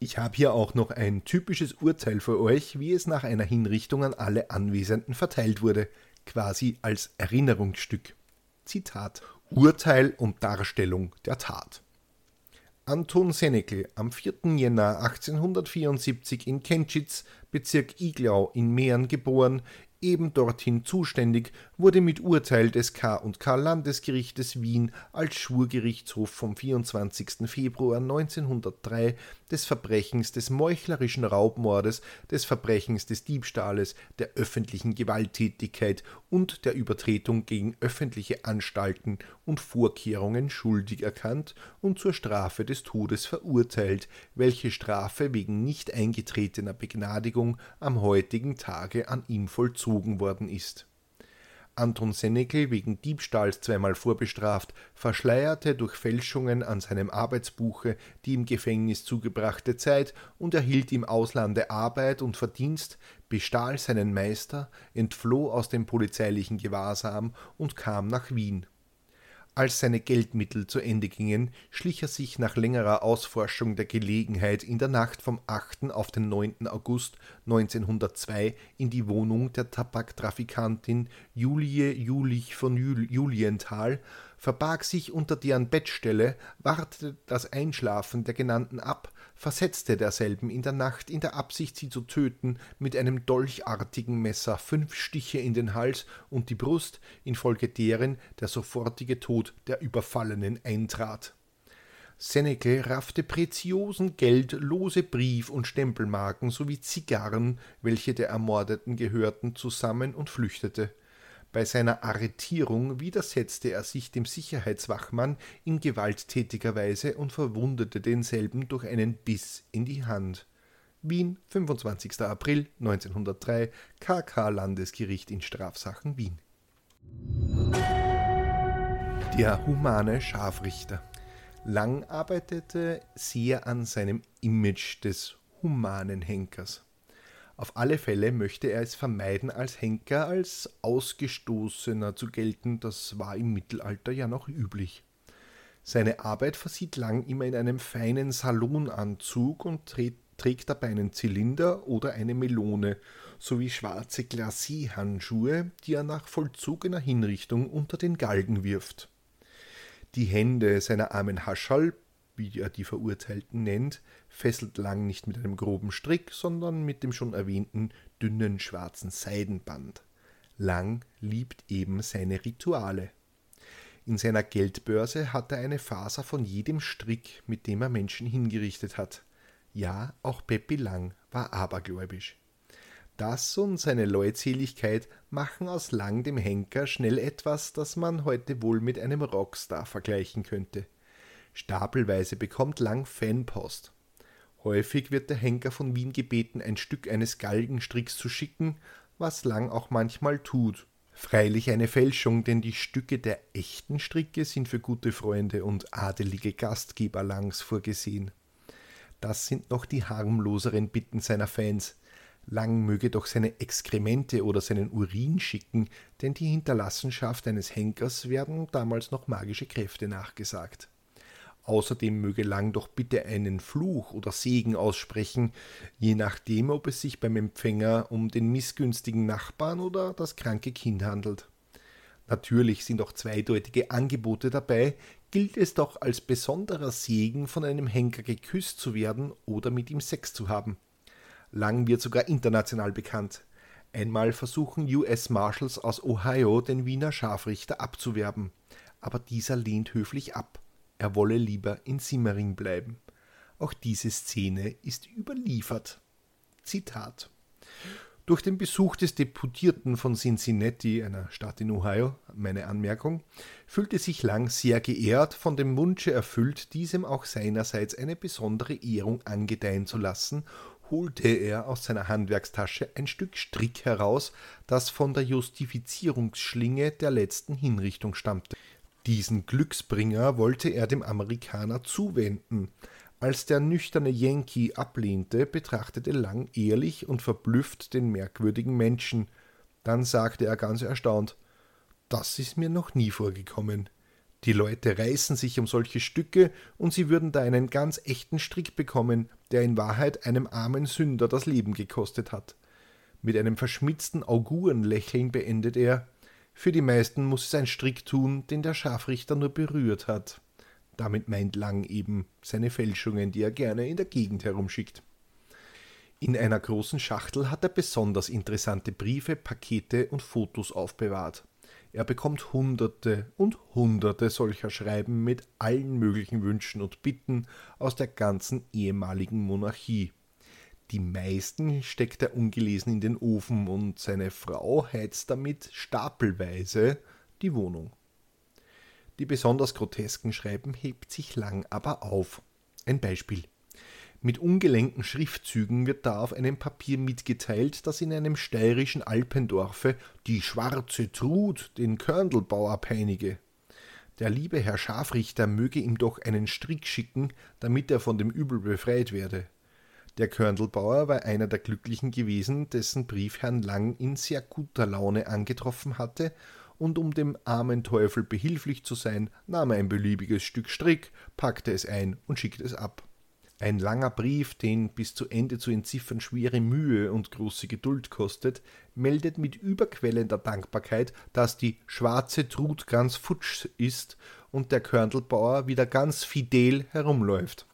A: Ich habe hier auch noch ein typisches Urteil für euch, wie es nach einer Hinrichtung an alle Anwesenden verteilt wurde, quasi als Erinnerungsstück. Zitat Urteil und Darstellung der Tat. Anton Senekel, am 4. Jänner 1874 in Kenschitz, Bezirk Iglau in Mähren geboren, eben dorthin zuständig, wurde mit Urteil des K&K Landesgerichtes Wien als Schwurgerichtshof vom 24. Februar 1903 des Verbrechens des meuchlerischen Raubmordes, des Verbrechens des Diebstahles, der öffentlichen Gewalttätigkeit und der Übertretung gegen öffentliche Anstalten und Vorkehrungen schuldig erkannt und zur Strafe des Todes verurteilt, welche Strafe wegen nicht eingetretener Begnadigung am heutigen Tage an ihm vollzogen worden ist Anton Senekel wegen Diebstahls zweimal vorbestraft, verschleierte durch Fälschungen an seinem Arbeitsbuche die im Gefängnis zugebrachte Zeit und erhielt im Auslande Arbeit und Verdienst, bestahl seinen Meister, entfloh aus dem polizeilichen Gewahrsam und kam nach Wien als seine Geldmittel zu Ende gingen, schlich er sich nach längerer Ausforschung der Gelegenheit in der Nacht vom 8. auf den 9. August 1902 in die Wohnung der Tabaktrafikantin Julie Julich von Julienthal verbarg sich unter deren Bettstelle, wartete das Einschlafen der Genannten ab, versetzte derselben in der Nacht in der Absicht, sie zu töten, mit einem dolchartigen Messer fünf Stiche in den Hals und die Brust, infolge deren der sofortige Tod der Überfallenen eintrat. Seneca raffte Preziosen, Geld, lose Brief- und Stempelmarken sowie Zigarren, welche der Ermordeten gehörten, zusammen und flüchtete. Bei seiner Arretierung widersetzte er sich dem Sicherheitswachmann in gewalttätiger Weise und verwundete denselben durch einen Biss in die Hand. Wien, 25. April 1903, KK Landesgericht in Strafsachen Wien. Der humane Scharfrichter. Lang arbeitete sehr an seinem Image des humanen Henkers. Auf alle Fälle möchte er es vermeiden, als Henker, als Ausgestoßener zu gelten, das war im Mittelalter ja noch üblich. Seine Arbeit versieht Lang immer in einem feinen Salonanzug und trägt dabei einen Zylinder oder eine Melone sowie schwarze Glacé-Handschuhe, die er nach vollzogener Hinrichtung unter den Galgen wirft. Die Hände seiner armen Haschall wie er die Verurteilten nennt, fesselt Lang nicht mit einem groben Strick, sondern mit dem schon erwähnten dünnen schwarzen Seidenband. Lang liebt eben seine Rituale. In seiner Geldbörse hat er eine Faser von jedem Strick, mit dem er Menschen hingerichtet hat. Ja, auch Peppi Lang war abergläubisch. Das und seine Leutseligkeit machen aus Lang dem Henker schnell etwas, das man heute wohl mit einem Rockstar vergleichen könnte. Stapelweise bekommt Lang Fanpost. Häufig wird der Henker von Wien gebeten, ein Stück eines Galgenstricks zu schicken, was Lang auch manchmal tut. Freilich eine Fälschung, denn die Stücke der echten Stricke sind für gute Freunde und adelige Gastgeber Langs vorgesehen. Das sind noch die harmloseren Bitten seiner Fans. Lang möge doch seine Exkremente oder seinen Urin schicken, denn die Hinterlassenschaft eines Henkers werden damals noch magische Kräfte nachgesagt. Außerdem möge Lang doch bitte einen Fluch oder Segen aussprechen, je nachdem, ob es sich beim Empfänger um den missgünstigen Nachbarn oder das kranke Kind handelt. Natürlich sind auch zweideutige Angebote dabei, gilt es doch als besonderer Segen, von einem Henker geküsst zu werden oder mit ihm Sex zu haben. Lang wird sogar international bekannt. Einmal versuchen US Marshals aus Ohio den Wiener Scharfrichter abzuwerben, aber dieser lehnt höflich ab er wolle lieber in Simmering bleiben. Auch diese Szene ist überliefert. Zitat Durch den Besuch des Deputierten von Cincinnati, einer Stadt in Ohio, meine Anmerkung, fühlte sich Lang sehr geehrt, von dem Wunsche erfüllt, diesem auch seinerseits eine besondere Ehrung angedeihen zu lassen, holte er aus seiner Handwerkstasche ein Stück Strick heraus, das von der Justifizierungsschlinge der letzten Hinrichtung stammte. Diesen Glücksbringer wollte er dem Amerikaner zuwenden, als der nüchterne Yankee ablehnte, betrachtete Lang ehrlich und verblüfft den merkwürdigen Menschen. Dann sagte er ganz erstaunt Das ist mir noch nie vorgekommen. Die Leute reißen sich um solche Stücke, und sie würden da einen ganz echten Strick bekommen, der in Wahrheit einem armen Sünder das Leben gekostet hat. Mit einem verschmitzten Augurenlächeln beendet er Für die meisten muss es ein Strick tun, den der Scharfrichter nur berührt hat. Damit meint Lang eben seine Fälschungen, die er gerne in der Gegend herumschickt. In einer großen Schachtel hat er besonders interessante Briefe, Pakete und Fotos aufbewahrt. Er bekommt Hunderte und Hunderte solcher Schreiben mit allen möglichen Wünschen und Bitten aus der ganzen ehemaligen Monarchie. Die meisten steckt er ungelesen in den Ofen und seine Frau heizt damit stapelweise die Wohnung. Die besonders grotesken Schreiben hebt sich lang aber auf. Ein Beispiel. Mit ungelenken Schriftzügen wird da auf einem Papier mitgeteilt, dass in einem steirischen Alpendorfe die schwarze Trud den Körndelbauer peinige. Der liebe Herr Scharfrichter möge ihm doch einen Strick schicken, damit er von dem Übel befreit werde. Der Körndelbauer war einer der Glücklichen gewesen, dessen Brief Herrn Lang in sehr guter Laune angetroffen hatte und um dem armen Teufel behilflich zu sein, nahm er ein beliebiges Stück Strick, packte es ein und schickte es ab. Ein langer Brief, den bis zu Ende zu entziffern schwere Mühe und große Geduld kostet, meldet mit überquellender Dankbarkeit, dass die schwarze Trut ganz futsch ist und der Körndelbauer wieder ganz fidel herumläuft.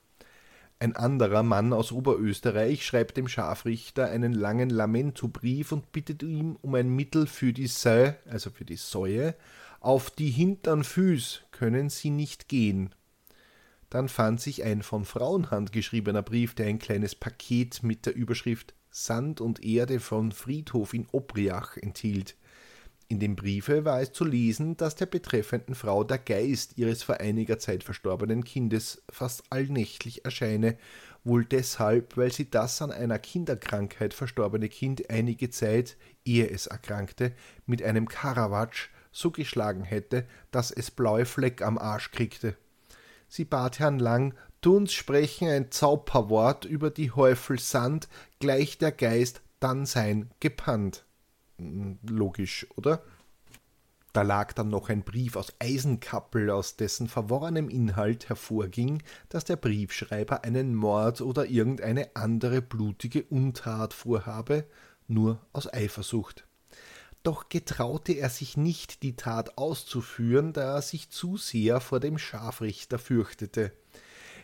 A: Ein anderer Mann aus Oberösterreich schreibt dem Scharfrichter einen langen Lamentobrief und bittet ihn um ein Mittel für die Säue, also für die Säue. Auf die hintern Füß können sie nicht gehen. Dann fand sich ein von Frauenhand geschriebener Brief, der ein kleines Paket mit der Überschrift Sand und Erde von Friedhof in Obriach enthielt. In dem Briefe war es zu lesen, dass der betreffenden Frau der Geist ihres vor einiger Zeit verstorbenen Kindes fast allnächtlich erscheine, wohl deshalb, weil sie das an einer Kinderkrankheit verstorbene Kind einige Zeit, ehe es erkrankte, mit einem Karawatsch so geschlagen hätte, dass es blaue Fleck am Arsch kriegte. Sie bat Herrn Lang, tun's sprechen ein Zauberwort über die Häufel Sand, gleich der Geist dann sein gepannt. Hm, logisch, oder? Da lag dann noch ein Brief aus Eisenkappel, aus dessen verworrenem Inhalt hervorging, dass der Briefschreiber einen Mord oder irgendeine andere blutige Untat vorhabe, nur aus Eifersucht. Doch getraute er sich nicht, die Tat auszuführen, da er sich zu sehr vor dem Scharfrichter fürchtete.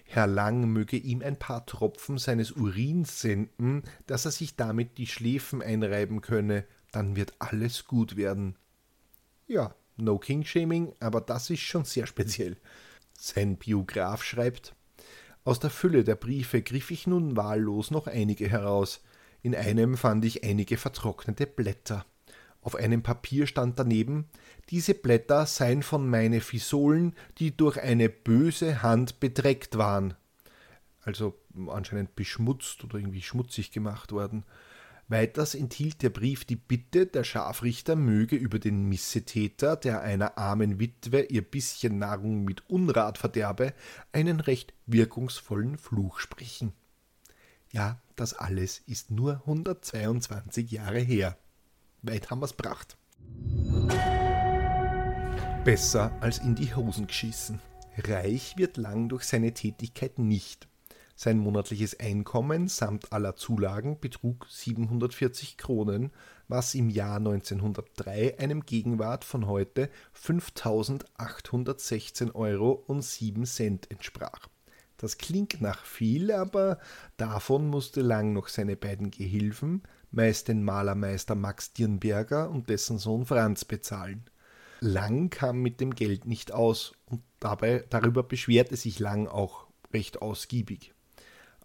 A: Herr Lang möge ihm ein paar Tropfen seines Urins senden, dass er sich damit die Schläfen einreiben könne, dann wird alles gut werden. Ja, no King-Shaming, aber das ist schon sehr speziell. Sein Biograf schreibt, aus der Fülle der Briefe griff ich nun wahllos noch einige heraus. In einem fand ich einige vertrocknete Blätter. Auf einem Papier stand daneben, diese Blätter seien von meine Fisolen, die durch eine böse Hand bedreckt waren. Also anscheinend beschmutzt oder irgendwie schmutzig gemacht worden. Weiters enthielt der Brief die Bitte, der Scharfrichter möge über den Missetäter, der einer armen Witwe ihr bisschen Nahrung mit Unrat verderbe, einen recht wirkungsvollen Fluch sprechen. Ja, das alles ist nur 122 Jahre her. Weit haben wir's bracht. Besser als in die Hosen geschissen. Reich wird Lang durch seine Tätigkeit nicht. Sein monatliches Einkommen samt aller Zulagen betrug 740 Kronen, was im Jahr 1903 einem Gegenwart von heute 5.816 Euro und 7 Cent entsprach. Das klingt nach viel, aber davon musste Lang noch seine beiden Gehilfen, meist den Malermeister Max Dirnberger und dessen Sohn Franz bezahlen. Lang kam mit dem Geld nicht aus und dabei, darüber beschwerte sich Lang auch recht ausgiebig.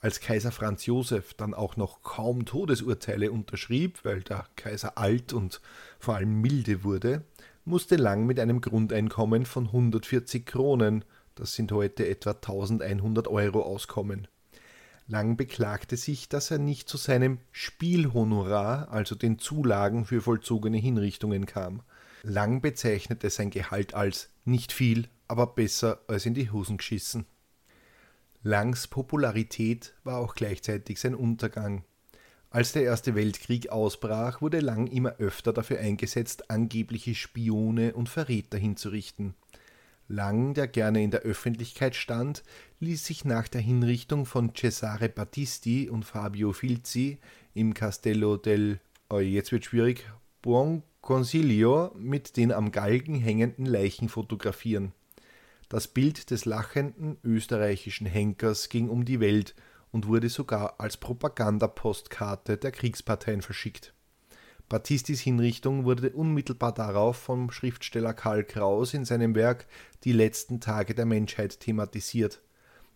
A: Als Kaiser Franz Josef dann auch noch kaum Todesurteile unterschrieb, weil der Kaiser alt und vor allem milde wurde, musste Lang mit einem Grundeinkommen von 140 Kronen, das sind heute etwa 1100 Euro, auskommen. Lang beklagte sich, dass er nicht zu seinem Spielhonorar, also den Zulagen für vollzogene Hinrichtungen kam. Lang bezeichnete sein Gehalt als nicht viel, aber besser als in die Hosen geschissen. Langs Popularität war auch gleichzeitig sein Untergang. Als der Erste Weltkrieg ausbrach, wurde Lang immer öfter dafür eingesetzt, angebliche Spione und Verräter hinzurichten. Lang, der gerne in der Öffentlichkeit stand, ließ sich nach der Hinrichtung von Cesare Battisti und Fabio Filzi im Castello del, oh, jetzt wird schwierig, Buon Consiglio mit den am Galgen hängenden Leichen fotografieren. Das Bild des lachenden österreichischen Henkers ging um die Welt und wurde sogar als Propagandapostkarte der Kriegsparteien verschickt. Battistis Hinrichtung wurde unmittelbar darauf vom Schriftsteller Karl Kraus in seinem Werk Die letzten Tage der Menschheit thematisiert.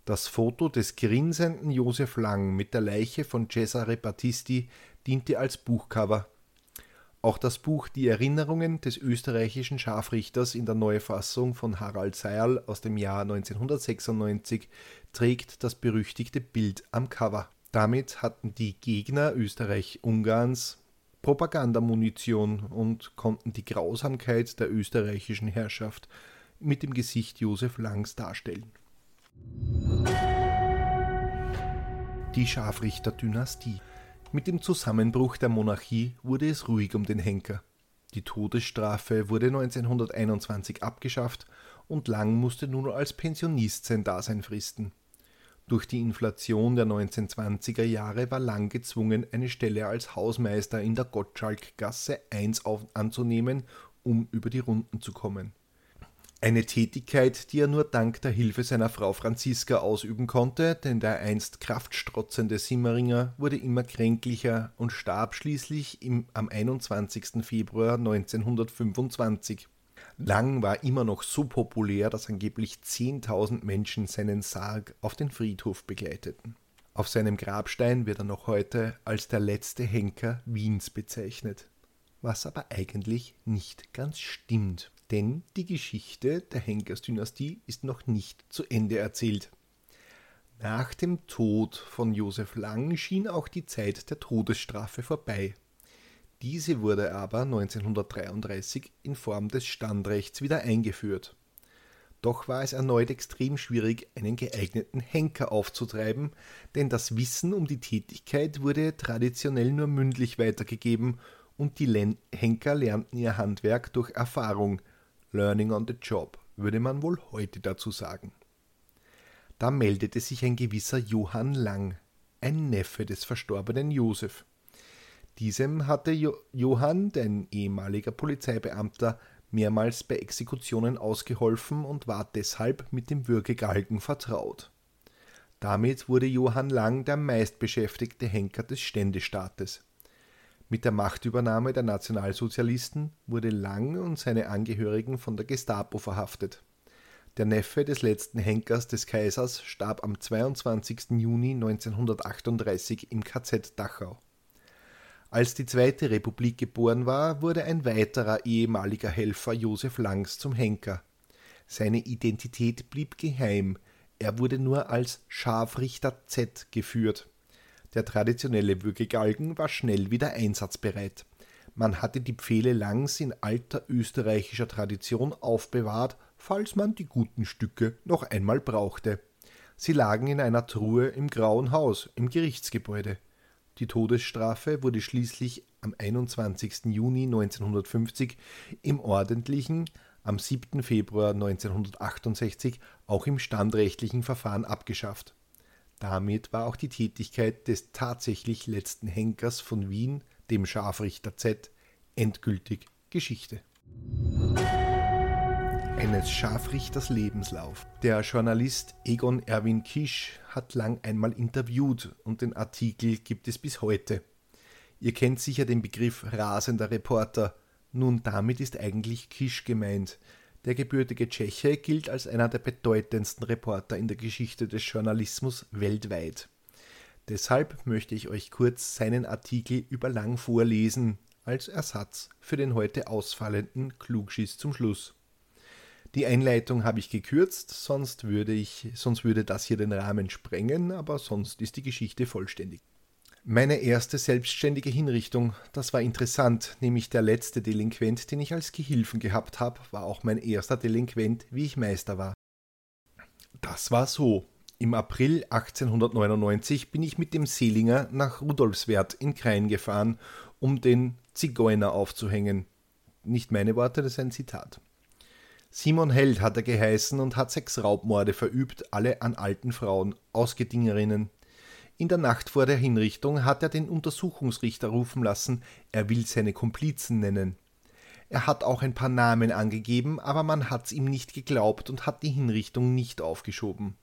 A: Das Foto des grinsenden Josef Lang mit der Leiche von Cesare Battisti diente als Buchcover. Auch das Buch Die Erinnerungen des österreichischen Scharfrichters in der Neufassung von Harald Seierl aus dem Jahr 1996 trägt das berüchtigte Bild am Cover. Damit hatten die Gegner Österreich-Ungarns Propagandamunition und konnten die Grausamkeit der österreichischen Herrschaft mit dem Gesicht Josef Langs darstellen. Die Scharfrichter-Dynastie. Mit dem Zusammenbruch der Monarchie wurde es ruhig um den Henker. Die Todesstrafe wurde 1921 abgeschafft und Lang musste nun als Pensionist sein Dasein fristen. Durch die Inflation der 1920er Jahre war Lang gezwungen, eine Stelle als Hausmeister in der Gottschalkgasse 1 anzunehmen, um über die Runden zu kommen. Eine Tätigkeit, die er nur dank der Hilfe seiner Frau Franziska ausüben konnte, denn der einst kraftstrotzende Simmeringer wurde immer kränklicher und starb schließlich im, am 21. Februar 1925. Lang war immer noch so populär, dass angeblich 10.000 Menschen seinen Sarg auf den Friedhof begleiteten. Auf seinem Grabstein wird er noch heute als der letzte Henker Wiens bezeichnet. Was aber eigentlich nicht ganz stimmt, denn die Geschichte der Henkersdynastie ist noch nicht zu Ende erzählt. Nach dem Tod von Josef Lang schien auch die Zeit der Todesstrafe vorbei. Diese wurde aber 1933 in Form des Standrechts wieder eingeführt. Doch war es erneut extrem schwierig, einen geeigneten Henker aufzutreiben, denn das Wissen um die Tätigkeit wurde traditionell nur mündlich weitergegeben und die Henker lernten ihr Handwerk durch Erfahrung, Learning on the Job, würde man wohl heute dazu sagen. Da meldete sich ein gewisser Johann Lang, ein Neffe des verstorbenen Josef. Diesem hatte jo Johann, ein ehemaliger Polizeibeamter, mehrmals bei Exekutionen ausgeholfen und war deshalb mit dem Würgegalgen vertraut. Damit wurde Johann Lang der meistbeschäftigte Henker des Ständestaates. Mit der Machtübernahme der Nationalsozialisten wurde Lang und seine Angehörigen von der Gestapo verhaftet. Der Neffe des letzten Henkers des Kaisers starb am 22. Juni 1938 im KZ Dachau. Als die Zweite Republik geboren war, wurde ein weiterer ehemaliger Helfer Josef Langs zum Henker. Seine Identität blieb geheim, er wurde nur als Scharfrichter Z geführt. Der traditionelle Würgegalgen war schnell wieder einsatzbereit. Man hatte die Pfähle Langs in alter österreichischer Tradition aufbewahrt, falls man die guten Stücke noch einmal brauchte. Sie lagen in einer Truhe im Grauen Haus im Gerichtsgebäude. Die Todesstrafe wurde schließlich am 21. Juni 1950 im ordentlichen, am 7. Februar 1968 auch im standrechtlichen Verfahren abgeschafft. Damit war auch die Tätigkeit des tatsächlich letzten Henkers von Wien, dem Scharfrichter Z, endgültig Geschichte eines Scharfrichters Lebenslauf. Der Journalist Egon Erwin Kisch hat lang einmal interviewt und den Artikel gibt es bis heute. Ihr kennt sicher den Begriff rasender Reporter. Nun, damit ist eigentlich Kisch gemeint. Der gebürtige Tscheche gilt als einer der bedeutendsten Reporter in der Geschichte des Journalismus weltweit. Deshalb möchte ich euch kurz seinen Artikel über lang vorlesen, als Ersatz für den heute ausfallenden Klugschiss zum Schluss. Die Einleitung habe ich gekürzt, sonst würde ich, sonst würde das hier den Rahmen sprengen, aber sonst ist die Geschichte vollständig. Meine erste selbstständige Hinrichtung, das war interessant, nämlich der letzte Delinquent, den ich als Gehilfen gehabt habe, war auch mein erster Delinquent, wie ich Meister war. Das war so. Im April 1899 bin ich mit dem Seelinger nach Rudolfswerth in Krain gefahren, um den Zigeuner aufzuhängen. Nicht meine Worte, das ist ein Zitat. Simon Held hat er geheißen und hat sechs Raubmorde verübt, alle an alten Frauen, Ausgedingerinnen. In der Nacht vor der Hinrichtung hat er den Untersuchungsrichter rufen lassen, er will seine Komplizen nennen. Er hat auch ein paar Namen angegeben, aber man hat's ihm nicht geglaubt und hat die Hinrichtung nicht aufgeschoben.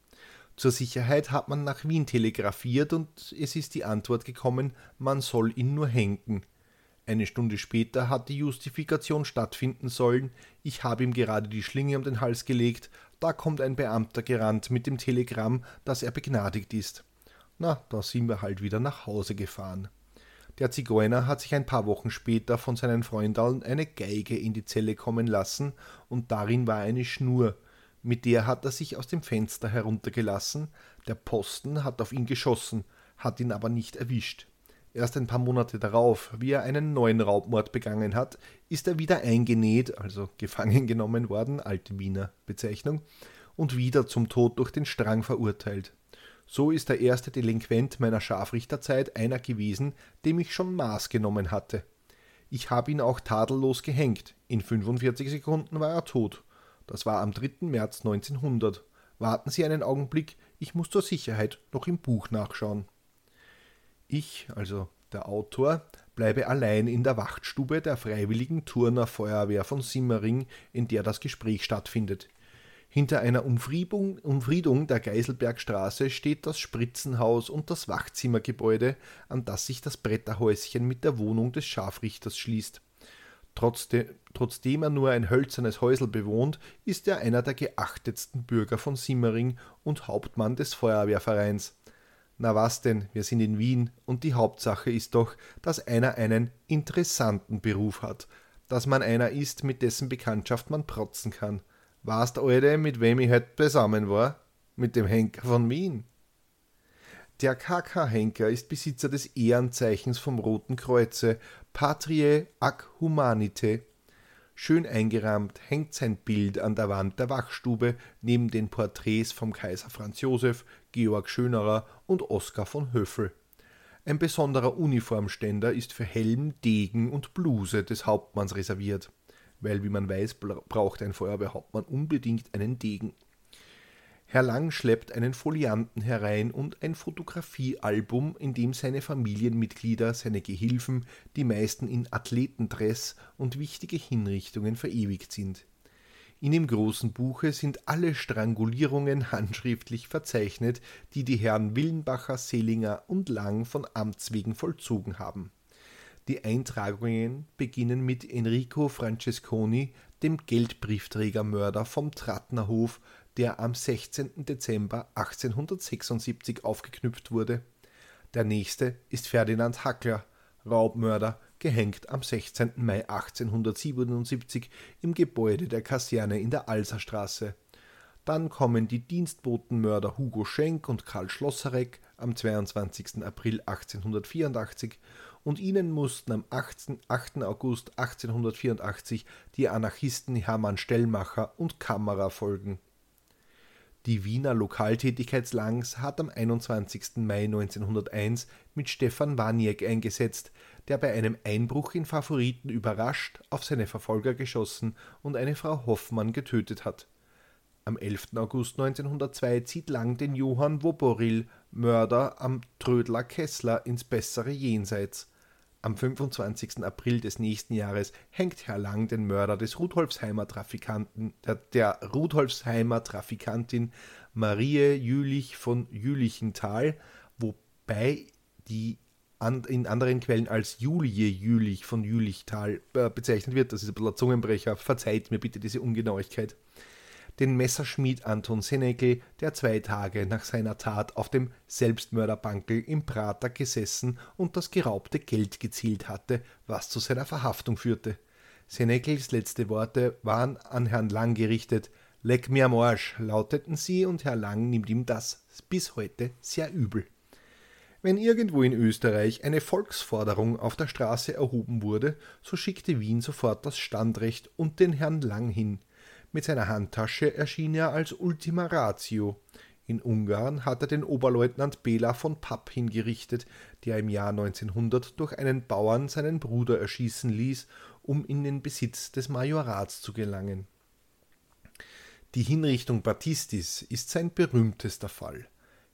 A: Zur Sicherheit hat man nach Wien telegrafiert und es ist die Antwort gekommen, man soll ihn nur henken. Eine Stunde später hat die Justifikation stattfinden sollen, ich habe ihm gerade die Schlinge um den Hals gelegt, da kommt ein Beamter gerannt mit dem Telegramm, dass er begnadigt ist. Na, da sind wir halt wieder nach Hause gefahren. Der Zigeuner hat sich ein paar Wochen später von seinen Freunden eine Geige in die Zelle kommen lassen, und darin war eine Schnur, mit der hat er sich aus dem Fenster heruntergelassen, der Posten hat auf ihn geschossen, hat ihn aber nicht erwischt. Erst ein paar Monate darauf, wie er einen neuen Raubmord begangen hat, ist er wieder eingenäht, also gefangen genommen worden, alte Wiener Bezeichnung, und wieder zum Tod durch den Strang verurteilt. So ist der erste Delinquent meiner Scharfrichterzeit einer gewesen, dem ich schon Maß genommen hatte. Ich habe ihn auch tadellos gehängt. In 45 Sekunden war er tot. Das war am 3. März 1900. Warten Sie einen Augenblick, ich muss zur Sicherheit noch im Buch nachschauen. Ich, also der Autor, bleibe allein in der Wachtstube der Freiwilligen Turner Feuerwehr von Simmering, in der das Gespräch stattfindet. Hinter einer Umfriedung, Umfriedung der Geiselbergstraße steht das Spritzenhaus und das Wachzimmergebäude, an das sich das Bretterhäuschen mit der Wohnung des Scharfrichters schließt. Trotzdem, trotzdem er nur ein hölzernes Häusel bewohnt, ist er einer der geachtetsten Bürger von Simmering und Hauptmann des Feuerwehrvereins. Na was denn, wir sind in Wien und die Hauptsache ist doch, dass einer einen interessanten Beruf hat, dass man einer ist, mit dessen Bekanntschaft man protzen kann. Weißt, Alte, mit wem ich heute beisammen war? Mit dem Henker von Wien. Der KK-Henker ist Besitzer des Ehrenzeichens vom Roten Kreuze, Patriae ac Humanite. Schön eingerahmt hängt sein Bild an der Wand der Wachstube neben den Porträts vom Kaiser Franz Josef, Georg Schönerer und Oskar von Höffel. Ein besonderer Uniformständer ist für Helm, Degen und Bluse des Hauptmanns reserviert, weil, wie man weiß, braucht ein Feuerwehrhauptmann unbedingt einen Degen. Herr Lang schleppt einen Folianten herein und ein Fotografiealbum, in dem seine Familienmitglieder, seine Gehilfen, die meisten in Athletendress und wichtige Hinrichtungen verewigt sind. In dem großen Buche sind alle Strangulierungen handschriftlich verzeichnet, die die Herren Willenbacher, Selinger und Lang von Amts wegen vollzogen haben. Die Eintragungen beginnen mit Enrico Francesconi, dem Geldbriefträgermörder vom Trattnerhof, der am 16. Dezember 1876 aufgeknüpft wurde. Der nächste ist Ferdinand Hackler, Raubmörder, gehängt am 16. Mai 1877 im Gebäude der Kaserne in der Alserstraße. Dann kommen die Dienstbotenmörder Hugo Schenk und Karl Schlosserek am 22. April 1884 und ihnen mussten am 8. August 1884 die Anarchisten Hermann Stellmacher und Kammerer folgen. Die Wiener Lokaltätigkeitslangs hat am 21. Mai 1901 mit Stefan Waniek eingesetzt, der bei einem Einbruch in Favoriten überrascht auf seine Verfolger geschossen und eine Frau Hoffmann getötet hat. Am 11. August 1902 zieht Lang den Johann Woboril, Mörder am Trödler Kessler, ins bessere Jenseits. Am 25. April des nächsten Jahres hängt Herr Lang den Mörder des Rudolfsheimer Trafikanten, der, der Rudolfsheimer Trafikantin Marie Jülich von Jülichenthal, wobei die an, in anderen Quellen als Julie Jülich von Jülichtal äh, bezeichnet wird. Das ist ein bisschen ein Zungenbrecher. Verzeiht mir bitte diese Ungenauigkeit. Den Messerschmied Anton Senekel, der zwei Tage nach seiner Tat auf dem Selbstmörderbankel im Prater gesessen und das geraubte Geld gezielt hatte, was zu seiner Verhaftung führte. Senekels letzte Worte waren an Herrn Lang gerichtet. Leck mir am Arsch, lauteten sie, und Herr Lang nimmt ihm das bis heute sehr übel. Wenn irgendwo in Österreich eine Volksforderung auf der Straße erhoben wurde, so schickte Wien sofort das Standrecht und den Herrn Lang hin. Mit seiner Handtasche erschien er als Ultima Ratio. In Ungarn hat er den Oberleutnant Bela von Papp hingerichtet, der im Jahr 1900 durch einen Bauern seinen Bruder erschießen ließ um in den Besitz des Majorats zu gelangen. Die Hinrichtung Battistis ist sein berühmtester Fall.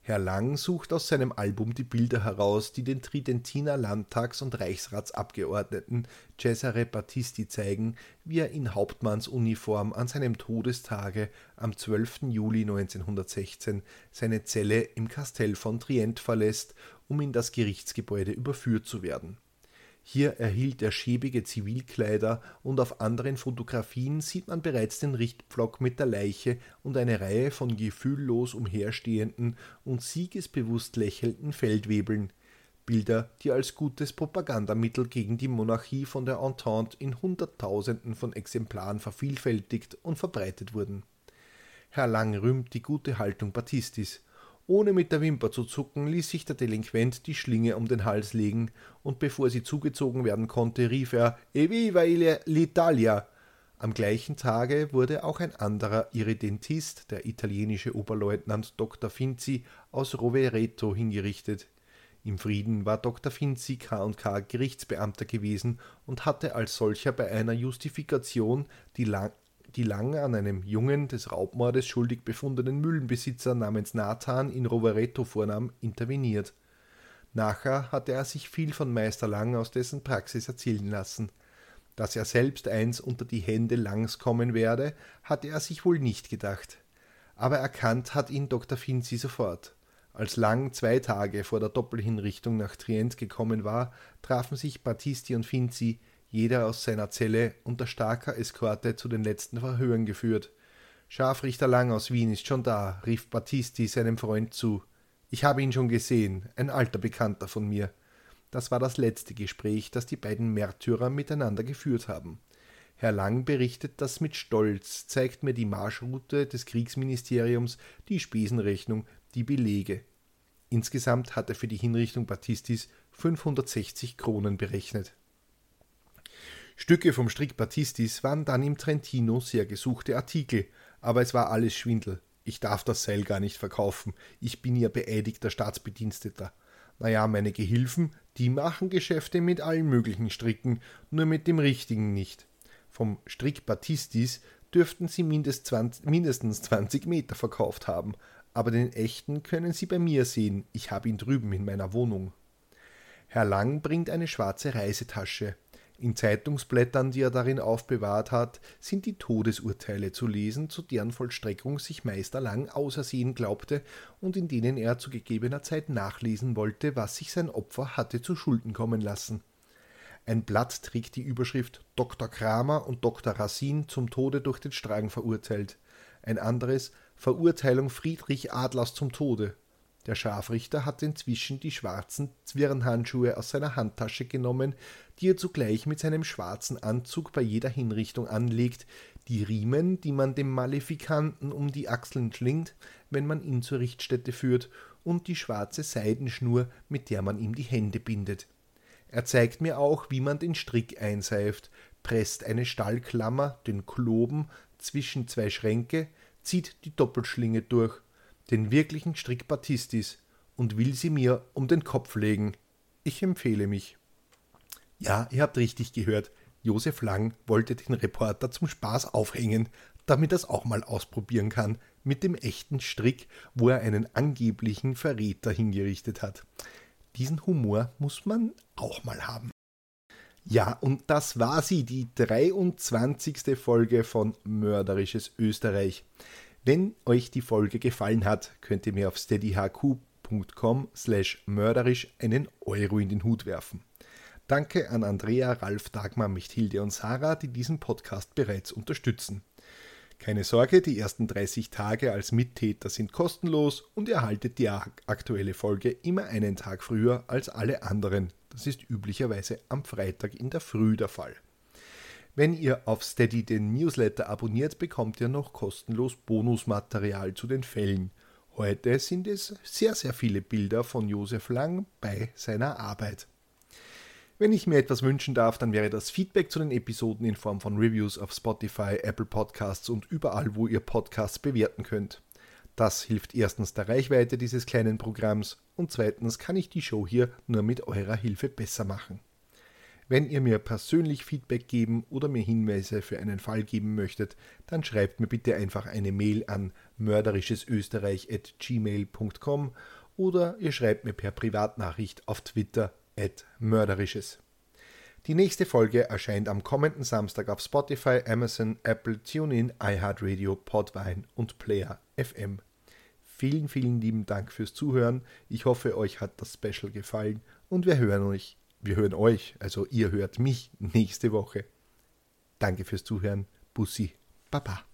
A: Herr Lang sucht aus seinem Album die Bilder heraus, die den Tridentiner Landtags- und Reichsratsabgeordneten Cesare Battisti zeigen, wie er in Hauptmannsuniform an seinem Todestage am 12. Juli 1916 seine Zelle im Kastell von Trient verlässt, um in das Gerichtsgebäude überführt zu werden. Hier erhielt er schäbige Zivilkleider und auf anderen Fotografien sieht man bereits den Richtpflock mit der Leiche und eine Reihe von gefühllos umherstehenden und siegesbewusst lächelnden Feldwebeln. Bilder, die als gutes Propagandamittel gegen die Monarchie von der Entente in Hunderttausenden von Exemplaren vervielfältigt und verbreitet wurden. Herr Lang rühmt die gute Haltung Battistis ohne mit der Wimper zu zucken, ließ sich der Delinquent die Schlinge um den Hals legen, und bevor sie zugezogen werden konnte, rief er Eviva l'Italia! Am gleichen Tage wurde auch ein anderer Irredentist, der italienische Oberleutnant Dr. Finzi aus Rovereto, hingerichtet. Im Frieden war Dr. Finzi K&K Gerichtsbeamter gewesen und hatte als solcher bei einer Justifikation, die lang die lange an einem Jungen des Raubmordes schuldig befundenen Mühlenbesitzer namens Nathan in Rovereto vornahm, interveniert. Nachher hatte er sich viel von Meister Lang aus dessen Praxis erzählen lassen. Dass er selbst eins unter die Hände Langs kommen werde, hatte er sich wohl nicht gedacht. Aber erkannt hat ihn Dr. Finzi sofort. Als Lang zwei Tage vor der Doppelhinrichtung nach Trient gekommen war, trafen sich Battisti und Finzi, jeder aus seiner Zelle unter starker Eskorte zu den letzten Verhören geführt. Scharfrichter Lang aus Wien ist schon da, rief Battisti seinem Freund zu. Ich habe ihn schon gesehen, ein alter Bekannter von mir. Das war das letzte Gespräch, das die beiden Märtyrer miteinander geführt haben. Herr Lang berichtet das mit Stolz, zeigt mir die Marschroute des Kriegsministeriums, die Spesenrechnung, die Belege. Insgesamt hat er für die Hinrichtung Battistis 560 Kronen berechnet. Stücke vom Strick Battistis waren dann im Trentino sehr gesuchte Artikel, aber es war alles Schwindel. Ich darf das Seil gar nicht verkaufen. Ich bin ja beeidigter Staatsbediensteter. Naja, meine Gehilfen, die machen Geschäfte mit allen möglichen Stricken, nur mit dem richtigen nicht. Vom Strick Battistis dürften sie mindestens 20 Meter verkauft haben, aber den echten können Sie bei mir sehen. Ich habe ihn drüben in meiner Wohnung. Herr Lang bringt eine schwarze Reisetasche. In Zeitungsblättern, die er darin aufbewahrt hat, sind die Todesurteile zu lesen, zu deren Vollstreckung sich Meister Lang ausersehen glaubte und in denen er zu gegebener Zeit nachlesen wollte, was sich sein Opfer hatte zu Schulden kommen lassen. Ein Blatt trägt die Überschrift Dr. Kramer und Dr. Racine zum Tode durch den Stragen verurteilt. Ein anderes Verurteilung Friedrich Adlers zum Tode. Der Scharfrichter hat inzwischen die schwarzen Zwirnhandschuhe aus seiner Handtasche genommen, die er zugleich mit seinem schwarzen Anzug bei jeder Hinrichtung anlegt, die Riemen, die man dem Malefikanten um die Achseln schlingt, wenn man ihn zur Richtstätte führt, und die schwarze Seidenschnur, mit der man ihm die Hände bindet. Er zeigt mir auch, wie man den Strick einseift, presst eine Stallklammer, den Kloben, zwischen zwei Schränke, zieht die Doppelschlinge durch den wirklichen Strick Battistis und will sie mir um den Kopf legen. Ich empfehle mich. Ja, ihr habt richtig gehört. Josef Lang wollte den Reporter zum Spaß aufhängen, damit er es auch mal ausprobieren kann, mit dem echten Strick, wo er einen angeblichen Verräter hingerichtet hat. Diesen Humor muss man auch mal haben. Ja, und das war sie, die 23. Folge von Mörderisches Österreich. Wenn euch die Folge gefallen hat, könnt ihr mir auf steadyhq.com slash mörderisch einen Euro in den Hut werfen. Danke an Andrea, Ralf, Dagmar, Michthilde und Sarah, die diesen Podcast bereits unterstützen. Keine Sorge, die ersten 30 Tage als Mittäter sind kostenlos und ihr erhaltet die aktuelle Folge immer einen Tag früher als alle anderen. Das ist üblicherweise am Freitag in der Früh der Fall. Wenn ihr auf Steady den Newsletter abonniert, bekommt ihr noch kostenlos Bonusmaterial zu den Fällen. Heute sind es sehr, sehr viele Bilder von Josef Lang bei seiner Arbeit. Wenn ich mir etwas wünschen darf, dann wäre das Feedback zu den Episoden in Form von Reviews auf Spotify, Apple Podcasts und überall, wo ihr Podcasts bewerten könnt. Das hilft erstens der Reichweite dieses kleinen Programms und zweitens kann ich die Show hier nur mit eurer Hilfe besser machen. Wenn ihr mir persönlich Feedback geben oder mir Hinweise für einen Fall geben möchtet, dann schreibt mir bitte einfach eine Mail an mörderischesösterreich.gmail.com oder ihr schreibt mir per Privatnachricht auf Twitter mörderisches. Die nächste Folge erscheint am kommenden Samstag auf Spotify, Amazon, Apple, TuneIn, iHeartRadio, Podvine und Player FM. Vielen, vielen lieben Dank fürs Zuhören. Ich hoffe, euch hat das Special gefallen und wir hören euch, wir hören euch, also ihr hört mich nächste Woche. Danke fürs Zuhören. Bussi, Baba.